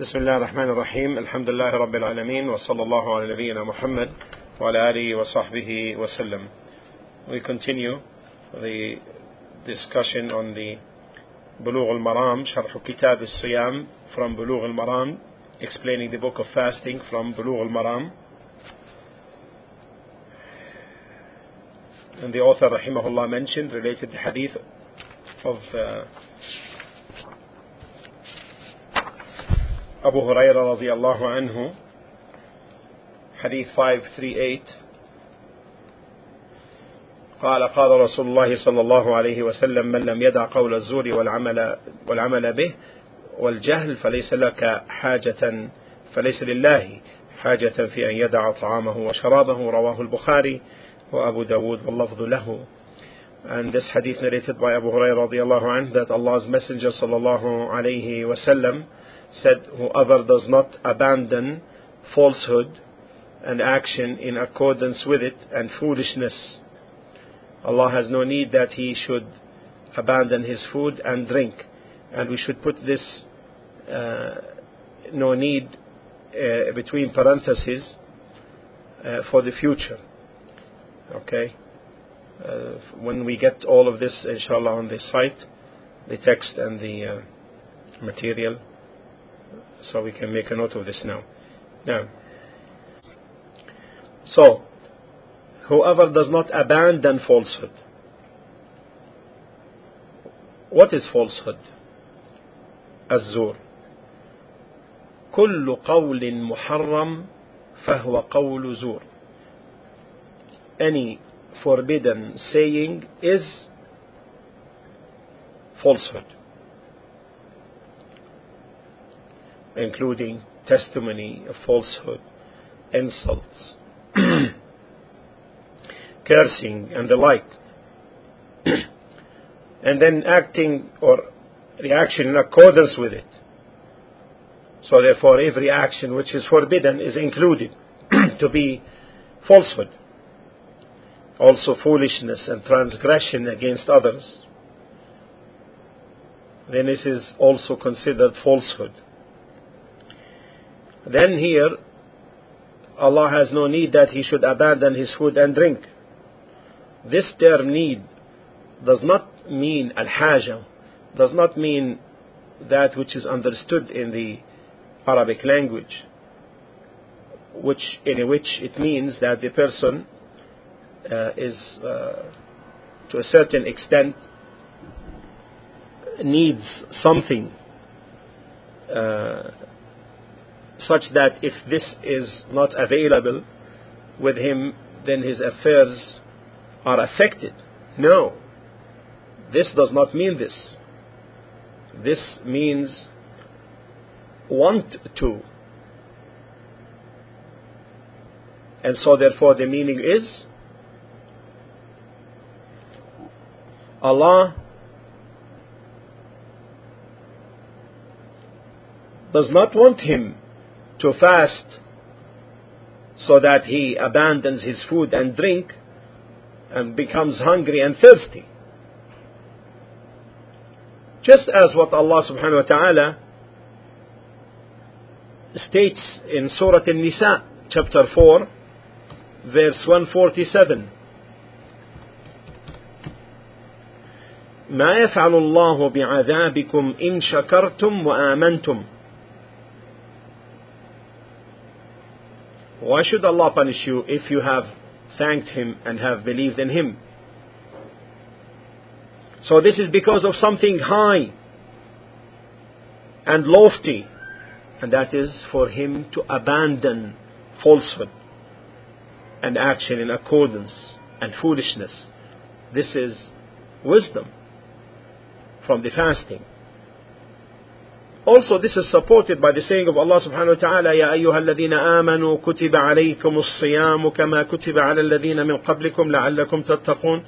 بسم الله الرحمن الرحيم الحمد لله رب العالمين وصلى الله على نبينا محمد وعلى آله وصحبه وسلم We continue the discussion on the بلوغ المرام شرح كتاب الصيام from بلوغ المرام explaining the book of fasting from بلوغ المرام and the author rahimahullah mentioned related the hadith of uh, Abu Hurairah radiallahu anhu hadith 538 قال قال رسول الله صلى الله عليه وسلم من لم يدع قول الزور والعمل والعمل به والجهل فليس لك حاجة فليس لله حاجة في أن يدع طعامه وشرابه. رواه البخاري وأبو داود واللفظ له. And this hadith narrated by Abu Hurairah radiallahu anhu that Allah's Messenger sallallahu alayhi wasallam said, Whoever does not abandon falsehood and action in accordance with it and foolishness, Allah has no need that he should abandon his food and drink. And we should put this uh, no need uh, between parentheses uh, for the future. Okay? Uh, when we get all of this, inshallah, on the site, the text and the uh, material, so we can make a note of this now. Now, so, whoever does not abandon falsehood. What is falsehood? الزور كل قول محرم فهو قول زور any forbidden saying is falsehood Including testimony of falsehood insults cursing and the like. And then acting or reaction in accordance with it. So therefore every action which is forbidden is included to be falsehood. Also foolishness and transgression against others, then this is also considered falsehood. Then here, Allah has no need that he should abandon his food and drink. This term need does not mean al-haja, does not mean that which is understood in the Arabic language, which in which it means that the person uh, is uh, to a certain extent needs something uh, such that if this is not available with him, then his affairs are affected. No, this does not mean this. This means want to. And so, therefore, the meaning is Allah does not want him to fast so that he abandons his food and drink and becomes hungry and thirsty. Just as what Allah subhanahu wa ta'ala states in Surah An-Nisa, chapter 4, verse 147. ما يفعل الله بعذابكم إن شكرتم وآمنتم Why should Allah punish you if you have thanked Him and have believed in Him? So this is because of something high and lofty, and that is for him to abandon falsehood and action in accordance and foolishness. This is wisdom from the fasting. Also, this is supported by the saying of Allah subhanahu wa ta'ala, يا أيها الذين آمنوا كتب عليكم الصيام كما كتب على الذين من قبلكم لعلكم تتقون.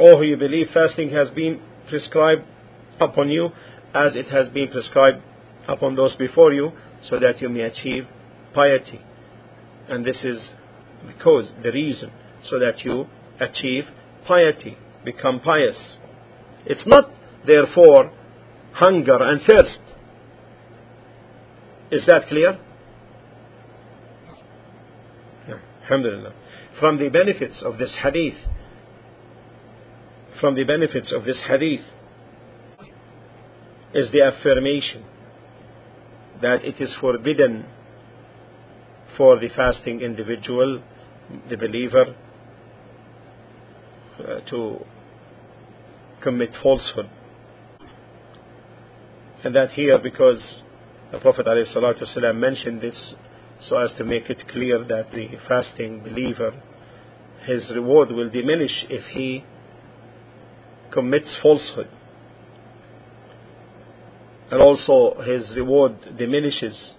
O who you believe, fasting has been prescribed upon you as it has been prescribed upon those before you, so that you may achieve piety. And this is because, the reason, so that you achieve piety, become pious. It's not, therefore, hunger and thirst. Is that clear? Yeah, Alhamdulillah. From the benefits of this hadith, from the benefits of this hadith is the affirmation that it is forbidden for the fasting individual, the believer, uh, to commit falsehood. And that here, because the Prophet ﷺ mentioned this so as to make it clear that the fasting believer, his reward will diminish if he commits falsehood. And also his reward diminishes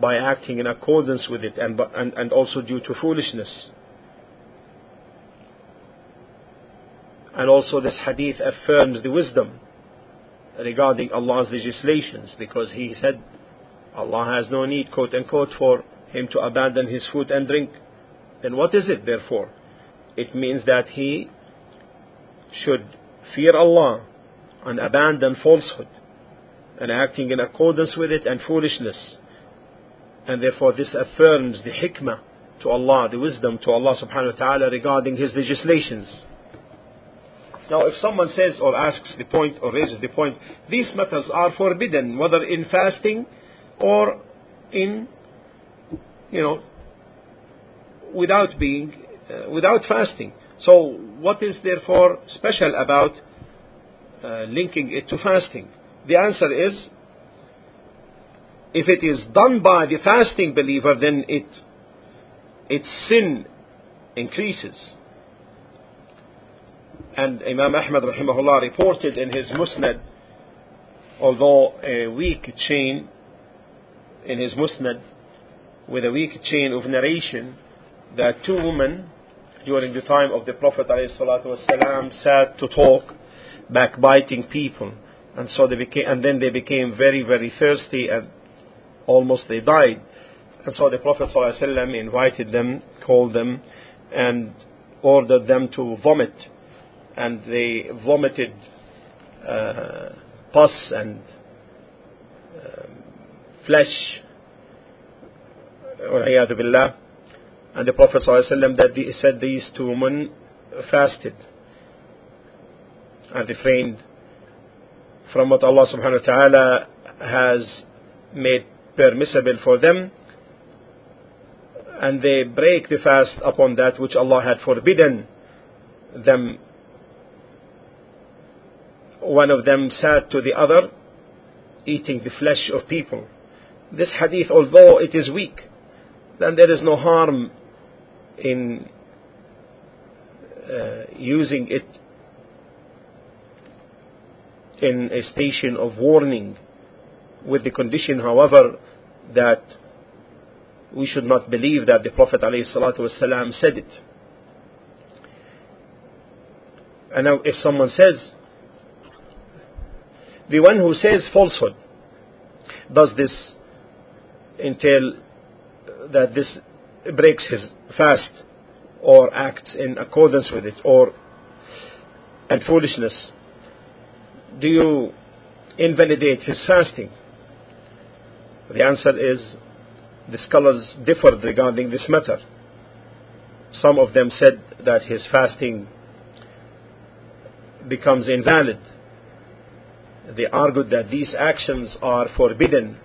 by acting in accordance with it and, and, and also due to foolishness. And also this hadith affirms the wisdom regarding Allah's legislations because he said Allah has no need, quote unquote, for him to abandon his food and drink. Then what is it therefore? It means that he should fear Allah and abandon falsehood and acting in accordance with it and foolishness. And therefore this affirms the hikmah to Allah, the wisdom to Allah subhanahu wa ta'ala regarding His legislations. Now if someone says or asks the point or raises the point, these matters are forbidden, whether in fasting or in, you know, without being, uh, without fasting. So what is therefore special about uh, linking it to fasting? The answer is, if it is done by the fasting believer, then it, its sin increases. And Imam Ahmad rahimahullah reported in his Musnad, although a weak chain in his Musnad, with a weak chain of narration, that two women during the time of the Prophet ﷺ sat to talk, backbiting people. And so they became, and then they became very, very thirsty and almost they died. And so the Prophet ﷺ invited them, called them, and ordered them to vomit. And they vomited uh, pus and uh, flesh. and the Prophet ﷺ that he said these two women fasted and refrained from what Allah subhanahu wa ta'ala has made permissible for them and they break the fast upon that which Allah had forbidden them. One of them sat to the other, eating the flesh of people. This hadith, although it is weak, then there is no harm in uh, using it in a station of warning with the condition however that we should not believe that the Prophet ﷺ said it. And now if someone says, the one who says falsehood, does this entail that this breaks his fast or acts in accordance with it or and foolishness? Do you invalidate his fasting? The answer is the scholars differed regarding this matter. Some of them said that his fasting becomes invalid they argued that these actions are forbidden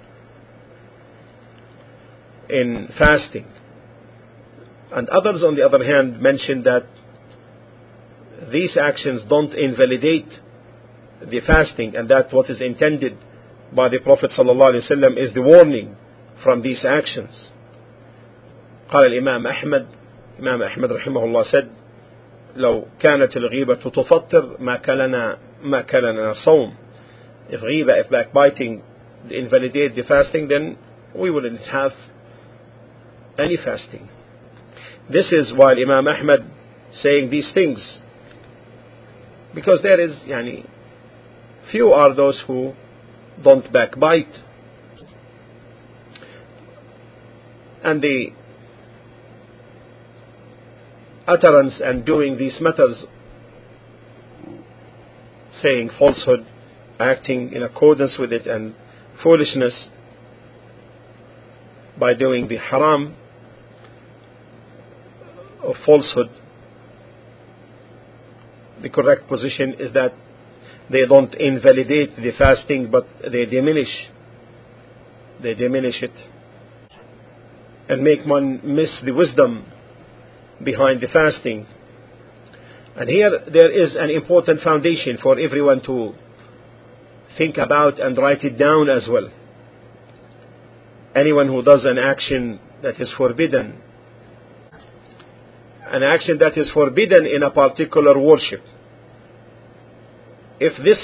in fasting and others, on the other hand, mention that these actions don't invalidate the fasting, and that what is intended by the Prophet ﷺ is the warning from these actions. قال الإمام أحمد إمام أحمد رحمه الله said لو كانت الغيبة تفطر ما كلنا ما كلنا صوم if riba, if backbiting invalidate the fasting, then we wouldn't have any fasting. This is why Imam Ahmad saying these things, because there is, yani, few are those who don't backbite. And the utterance and doing these matters, saying falsehood, acting in accordance with it, and foolishness, by doing the haram of falsehood, the correct position is that they don't invalidate the fasting but they diminish. They diminish it and make one miss the wisdom behind the fasting. And here there is an important foundation for everyone to think about and write it down as well anyone who does an action that is forbidden an action that is forbidden in a particular worship if this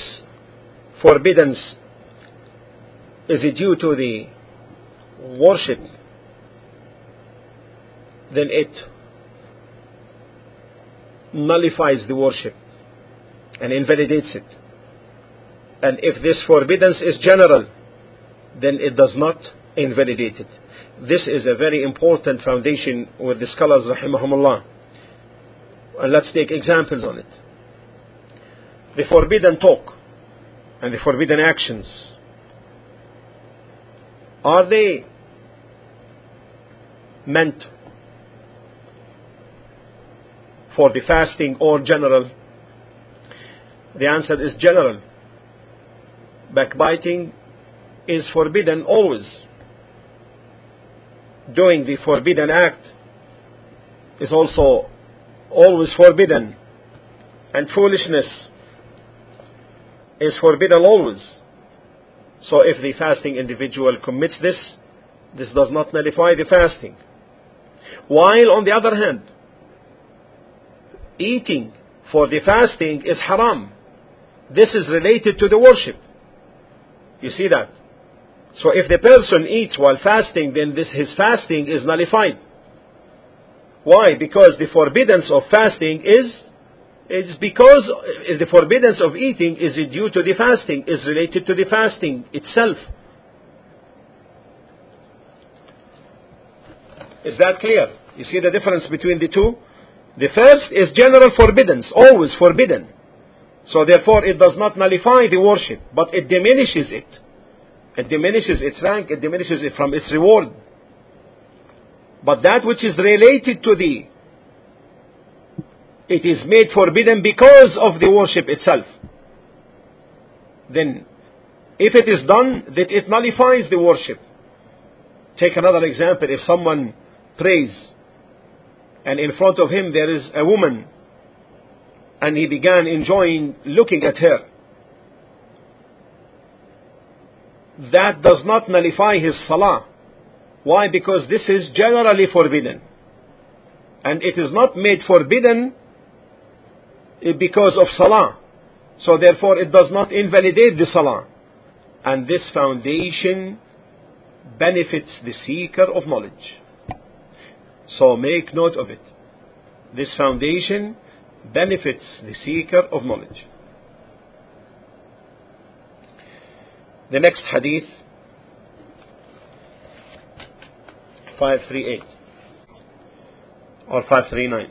forbiddance is due to the worship, then it nullifies the worship and invalidates it. And if this forbiddance is general, then it does not invalidate it. This is a very important foundation with the scholars, rahimahumullah. And let's take examples on it the forbidden talk and the forbidden actions are they meant for the fasting or general? The answer is general. Backbiting is forbidden always. Doing the forbidden act is also always forbidden. And foolishness is forbidden always. So if the fasting individual commits this, this does not nullify the fasting. While on the other hand, eating for the fasting is haram. This is related to the worship. You see that? So if the person eats while fasting, then this, his fasting is nullified. Why? Because the forbiddance of fasting is it's because the forbiddance of eating is due to the fasting, is related to the fasting itself. Is that clear? You see the difference between the two? The first is general forbiddance, always forbidden. So therefore it does not nullify the worship, but it diminishes it. It diminishes its rank, it diminishes it from its reward. But that which is related to thee, it is made forbidden because of the worship itself. Then, if it is done, that it nullifies the worship. Take another example. If someone prays and in front of him there is a woman and he began enjoying looking at her, that does not nullify his salah. Why? Because this is generally forbidden. And it is not made forbidden eh, because of salah. So therefore it does not invalidate the salah. And this foundation benefits the seeker of knowledge. So make note of it. This foundation benefits the seeker of knowledge. The next hadith 538 or 539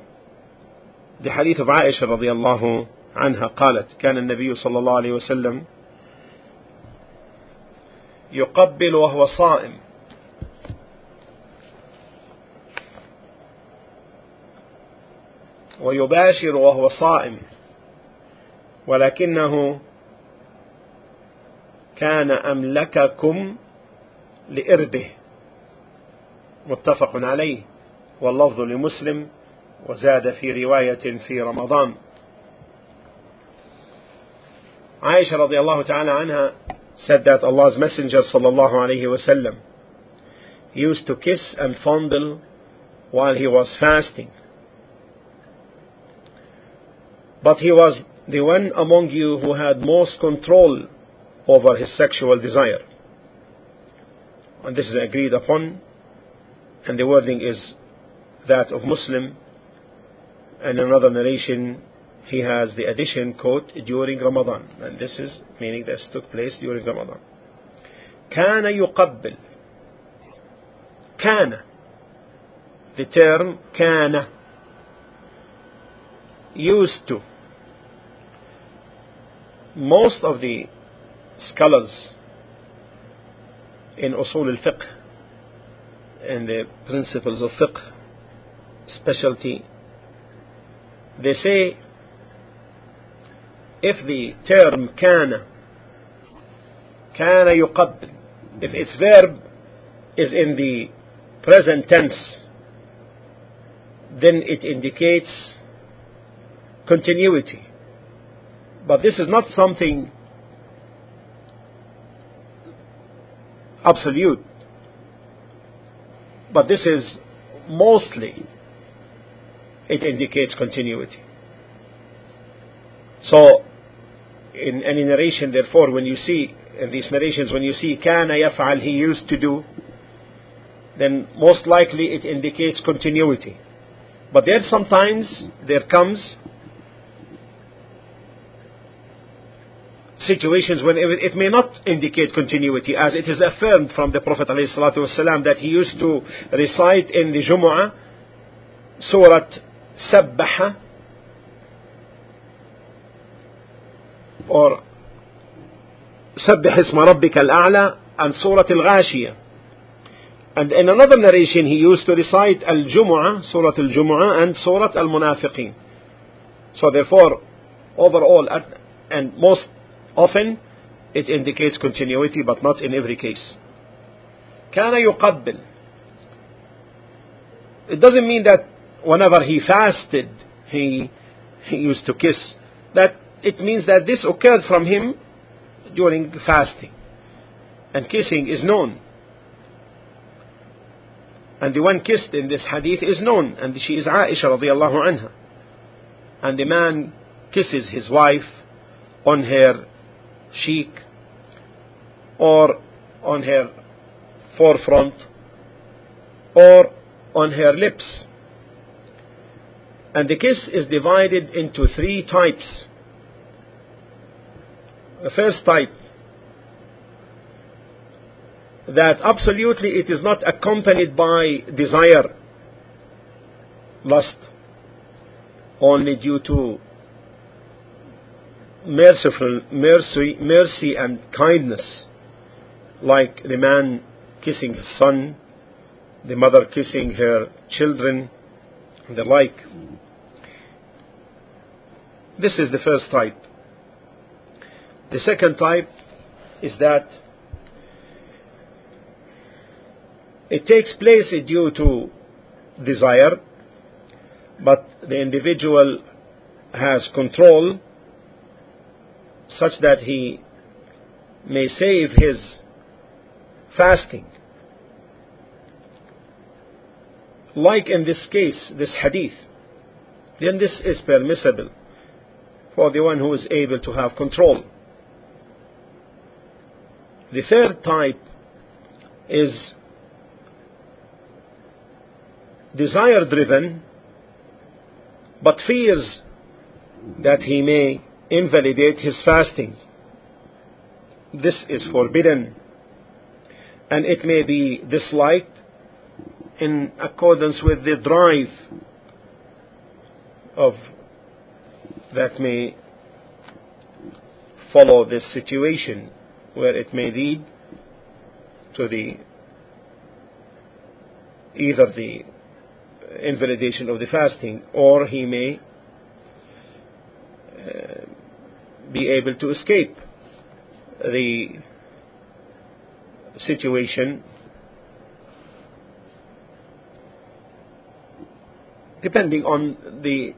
لحديث عائشة رضي الله عنها قالت كان النبي صلى الله عليه وسلم يقبل وهو صائم ويباشر وهو صائم. ولكنه كان أملككم لإربه متفق عليه. واللفظ لمسلم وزاد في رواية في رمضان. عائشة رضي الله تعالى عنها said that Allah's Messenger صلى الله عليه وسلم used to kiss and fondle while he was fasting. But he was the one among you who had most control over his sexual desire. And this is agreed upon, and the wording is that of Muslim and another narration he has the addition quote during Ramadan and this is meaning this took place during Ramadan كان يقبل كان the term كان used to most of the scholars in usul al-fiqh in the principles of fiqh specialty, they say if the term kana, kana yuqabbil, if its verb is in the present tense, then it indicates continuity. But this is not something absolute. But this is mostly, it indicates continuity. So, in any narration, therefore, when you see, in these narrations, when you see kana yaf'al, he used to do, then most likely it indicates continuity. But there sometimes, there comes situations when it may not indicate continuity, as it is affirmed from the Prophet ﷺ that he used to recite in the Jumu'ah Surah Sabbaha or سبح اسم ربك الأعلى and Surah Al-Ghashiyah. And in another narration he used to recite Al-Jumu'ah, Surah Al-Jumu'ah and Surah Al-Munafiqeen. So therefore, overall, and most Often it indicates continuity, but not in every case. كان يقبل. It doesn't mean that whenever he fasted, he, he used to kiss. That it means that this occurred from him during fasting. And kissing is known. And the one kissed in this hadith is known, and she is Aisha radiallahu anha. And the man kisses his wife on her cheek or on her forefront or on her lips. And the kiss is divided into three types. The first type, that absolutely it is not accompanied by desire, lust, only due to merciful mercy mercy and kindness like the man kissing his son the mother kissing her children and the like. This is the first type. The second type is that it takes place due to desire but the individual has control such that he may save his fasting. Like in this case, this hadith, then this is permissible for the one who is able to have control. The third type is desire driven, but fears that he may invalidate his fasting. This is forbidden and it may be disliked in accordance with the drive of that may follow this situation where it may lead to the either the invalidation of the fasting or he may uh, be able to escape the situation depending on the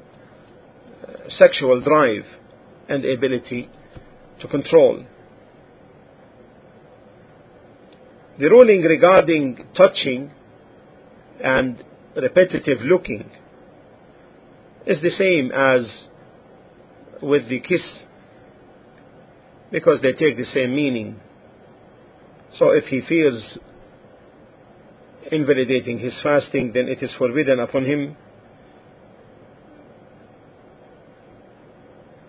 uh, sexual drive and ability to control. The ruling regarding touching and repetitive looking is the same as with the kiss because they take the same meaning. So if he fears invalidating his fasting, then it is forbidden upon him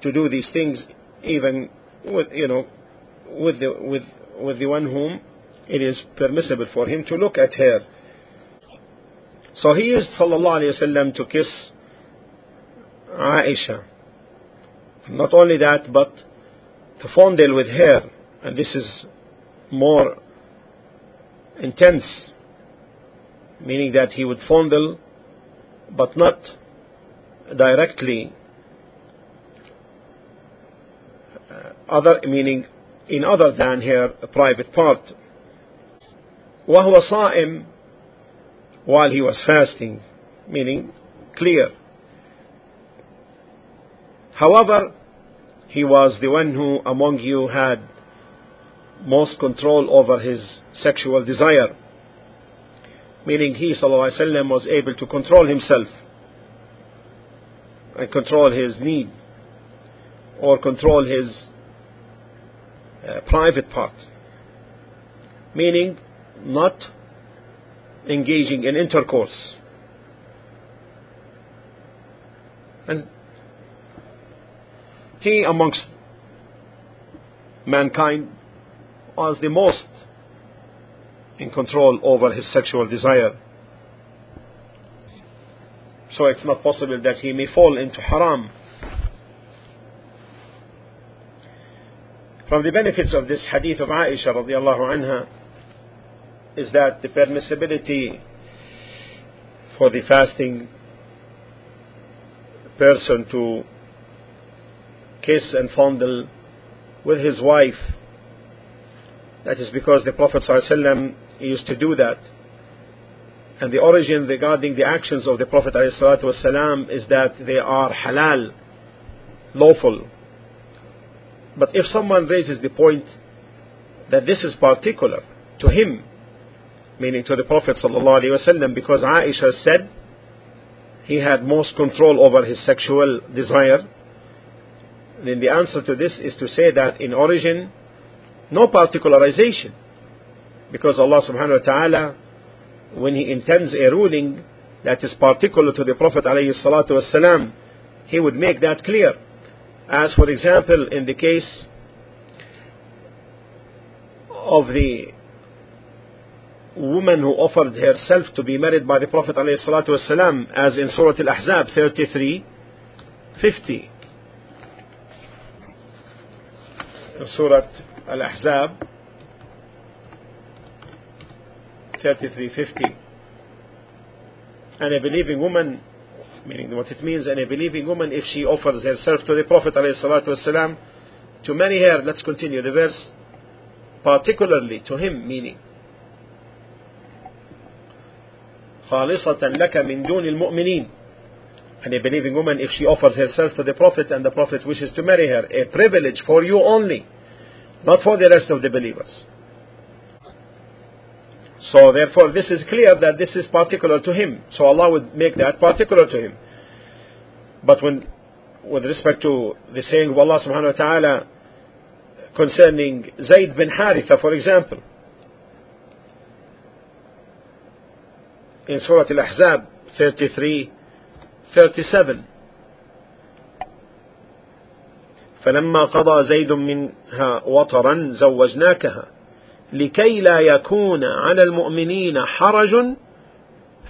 to do these things, even with you know, with the with with the one whom it is permissible for him to look at her. So he used sallallahu alaihi wasallam to kiss Aisha. Not only that, but to fondle with her, and this is more intense meaning that he would fondle but not directly uh, other meaning in other than her private part وهو صائم while he was fasting meaning clear however he was the one who among you had most control over his sexual desire meaning he وسلم, was able to control himself and control his need or control his uh, private part meaning not engaging in intercourse and he amongst mankind was the most in control over his sexual desire. So it's not possible that he may fall into haram. From the benefits of this hadith of Aisha radiallahu anha is that the permissibility for the fasting person to kiss and fondle with his wife. That is because the Prophet ﷺ used to do that. And the origin regarding the actions of the Prophet ﷺ is that they are halal, lawful. But if someone raises the point that this is particular to him, meaning to the Prophet ﷺ, because Aisha said he had most control over his sexual desire, then the answer to this is to say that in origin, no particularization. Because Allah subhanahu wa ta'ala, when He intends a ruling that is particular to the Prophet alayhi salatu wasalam, He would make that clear. As for example, in the case of the woman who offered herself to be married by the Prophet ﷺ, as in Surah Al-Ahzab 33, 50. Surah Al-Ahzab 3350 and a believing woman meaning what it means and a believing woman if she offers herself to the Prophet والسلام, to marry her let's continue the verse particularly to him meaning خالصة لك من دون المؤمنين and a believing woman if she offers herself to the Prophet and the Prophet wishes to marry her a privilege for you only not for the rest of the believers. So therefore this is clear that this is particular to him. So Allah would make that particular to him. But when with respect to the saying of Allah subhanahu wa ta'ala concerning Zayd bin Haritha for example in Surah Al-Ahzab 33 37 فلما قضى زيد منها وطرا زوجناكها لكي لا يكون على المؤمنين حرج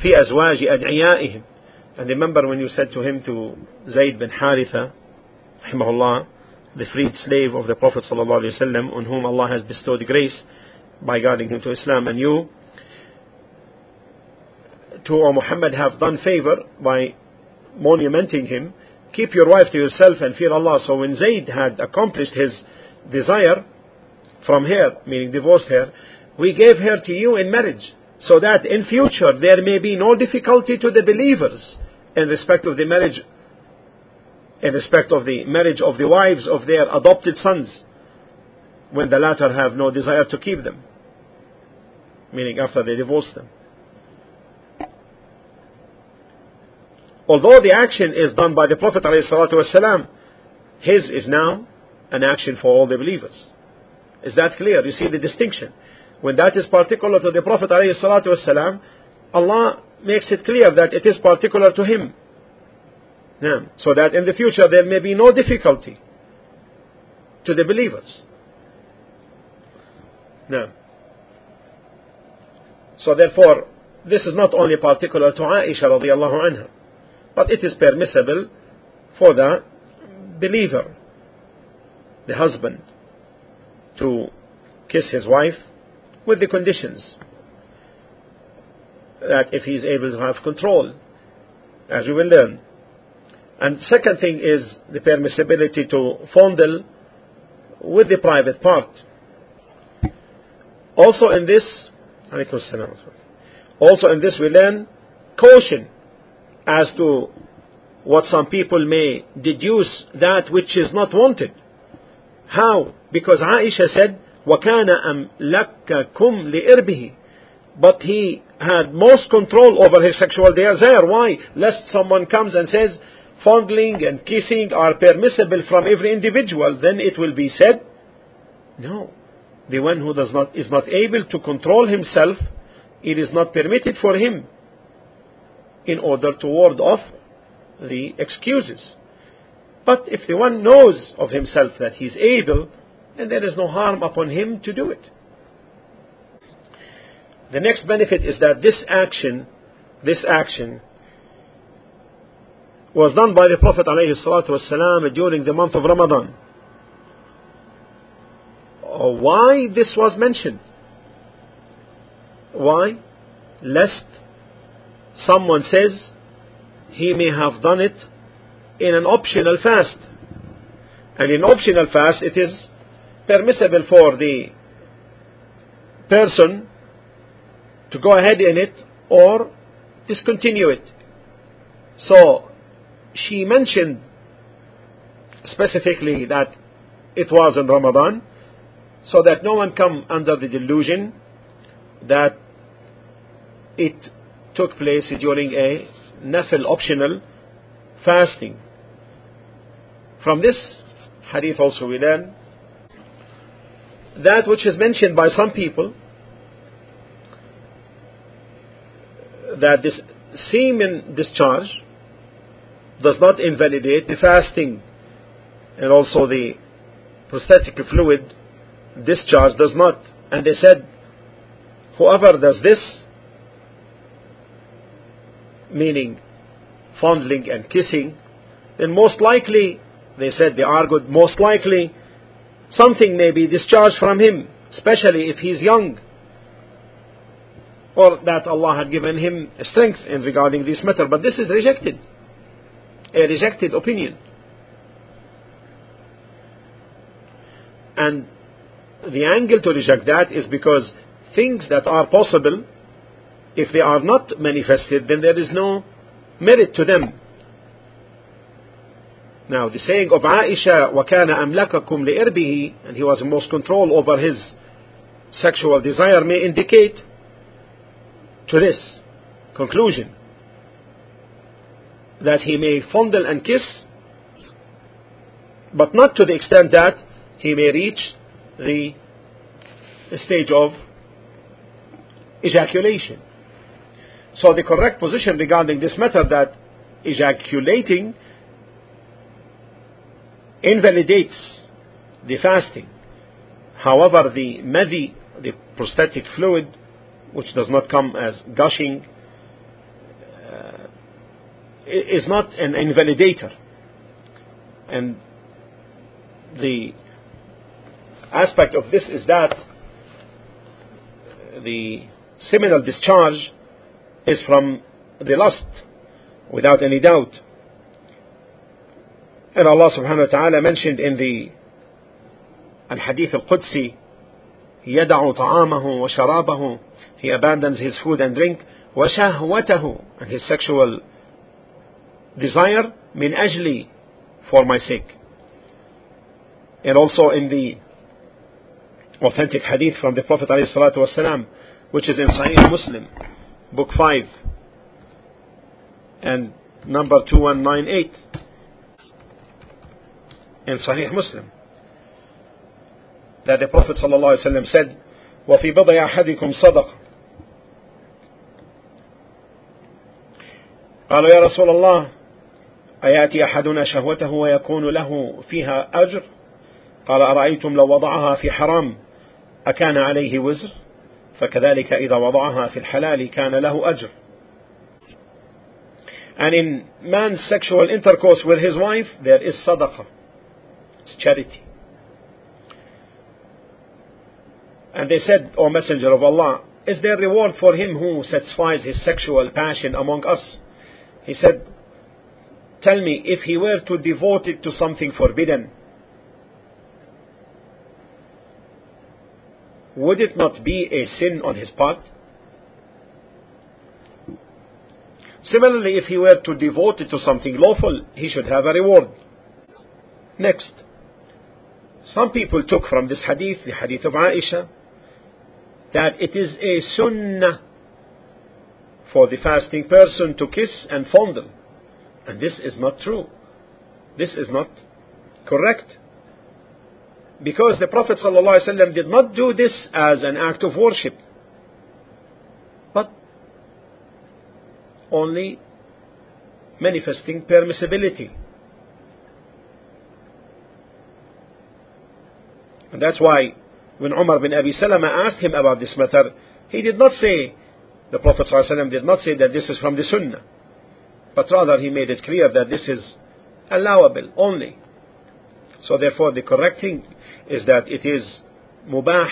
في أزواج أدعيائهم And remember when you said to him to Zayd bin Haritha rahimahullah, the freed slave of the Prophet sallallahu alaihi wasallam on whom Allah has bestowed grace by guiding him to Islam and you to O Muhammad have done favor by monumenting him keep your wife to yourself and fear Allah. So when Zayd had accomplished his desire from her, meaning divorced her, we gave her to you in marriage, so that in future there may be no difficulty to the believers in respect of the marriage, in respect of the marriage of the wives of their adopted sons, when the latter have no desire to keep them, meaning after they divorce them. Although the action is done by the Prophet ﷺ, his is now an action for all the believers. Is that clear? You see the distinction. When that is particular to the Prophet ﷺ, Allah makes it clear that it is particular to him. Yeah. So that in the future there may be no difficulty to the believers. No. So therefore, this is not only particular to Aisha radiallahu anha. But it is permissible for the believer, the husband, to kiss his wife with the conditions that if he is able to have control, as we will learn. And second thing is the permissibility to fondle with the private part. Also in this, also in this we learn caution as to what some people may deduce that which is not wanted. How? Because Aisha said, وَكَانَ أَمْلَكَكُمْ لِإِرْبِهِ But he had most control over his sexual desire. Why? Lest someone comes and says, fondling and kissing are permissible from every individual. Then it will be said, no. The one who does not, is not able to control himself, it is not permitted for him in order to ward off the excuses. But if the one knows of himself that he is able, then there is no harm upon him to do it. The next benefit is that this action, this action, was done by the Prophet ﷺ during the month of Ramadan. Uh, why this was mentioned? Why? Lest someone says he may have done it in an optional fast. And in optional fast, it is permissible for the person to go ahead in it or discontinue it. So, she mentioned specifically that it was in Ramadan so that no one come under the delusion that it took place during a nafil optional fasting. From this hadith also we learn that which is mentioned by some people that this semen discharge does not invalidate the fasting and also the prostatic fluid discharge does not. And they said, whoever does this, meaning fondling and kissing, then most likely, they said, they argued, most likely something may be discharged from him, especially if he's young, or that Allah had given him strength in regarding this matter. But this is rejected, a rejected opinion. And the angle to reject that is because things that are possible, if they are not manifested, then there is no merit to them. Now, the saying of Aisha, وَكَانَ أَمْلَكَكُمْ لِإِرْبِهِ and he was in most control over his sexual desire may indicate to this conclusion that he may fondle and kiss, but not to the extent that he may reach the stage of ejaculation. So the correct position regarding this matter that ejaculating invalidates the fasting. However, the madhi, the prostatic fluid, which does not come as gushing, uh, is not an invalidator. And the aspect of this is that the seminal discharge is from the lust, without any doubt. And Allah subhanahu wa ta'ala mentioned in the Al-Hadith Al-Qudsi, يدع طعامه وشرابه He abandons his food and drink وشهوته and his sexual desire من أجلي for my sake. And also in the authentic hadith from the Prophet ﷺ, which is in Sahih Muslim, book 5, and number 2198, in Sahih Muslim, that the Prophet ﷺ said, وفي بضع أحدكم صدقة قالوا يا رسول الله أيأتي أحدنا شهوته ويكون له فيها أجر؟ قال أرأيتم لو وضعها في حرام أكان عليه وزر؟ فكذلك إذا وضعها في الحلال كان له أجر and in man's sexual intercourse with his wife there is sadaqah it's charity and they said O Messenger of Allah is there reward for him who satisfies his sexual passion among us? He said, Tell me, if he were to devote it to something forbidden, would it not be a sin on his part? Similarly, if he were to devote it to something lawful, he should have a reward. Next, some people took from this hadith, the hadith of Aisha, that it is a sunnah for the fasting person to kiss and fondle. And this is not true. This is not correct. Because the Prophet ﷺ did not do this as an act of worship, but only manifesting permissibility. And that's why when Umar bin Abi Salama asked him about this matter, he did not say, the Prophet ﷺ did not say that this is from the Sunnah, but rather he made it clear that this is allowable only. So therefore the correct thing is that it is mubah,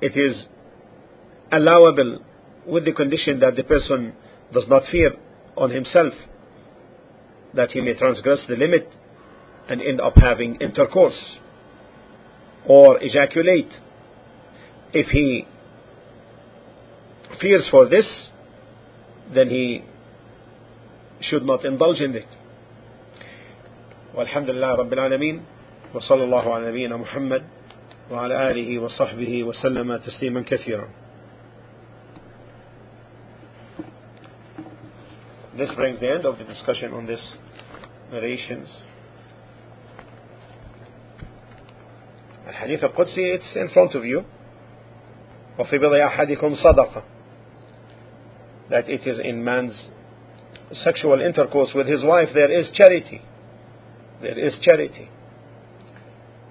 it is allowable with the condition that the person does not fear on himself that he may transgress the limit and end up having intercourse or ejaculate. If he fears for this, then he should not indulge in it. والحمد لله رب العالمين وصلى الله على نبينا محمد وعلى آله وصحبه وسلم تسليما كثيرا This brings the end of the discussion on this narrations. الحديث القدسي it's in front of you وفي بضع أحدكم صدقة that it is in man's sexual intercourse with his wife there is charity there is charity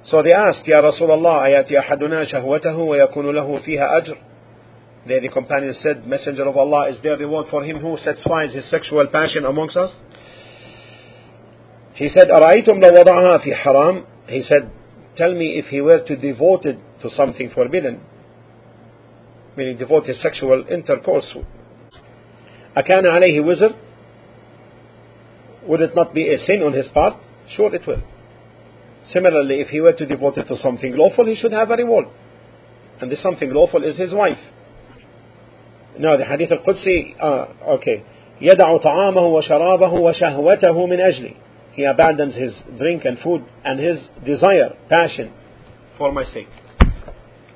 so they asked يا رسول الله أياتي أحدنا شهوته ويكون له فيها أجر There the companion said, Messenger of Allah, is there reward for him who satisfies his sexual passion amongst us? He said, أرأيتم لو وضعها في حرام He said, tell me if he were to devote it to something forbidden, meaning devote his sexual intercourse. أكان عليه wizard? Would it not be a sin on his part? Sure it will. Similarly, if he were to devote it to something lawful, he should have a reward. And this something lawful is his wife. Now the hadith al-Qudsi, uh, okay. يدع طعامه وشرابه وشهوته من أجلي. He abandons his drink and food and his desire, passion for my sake.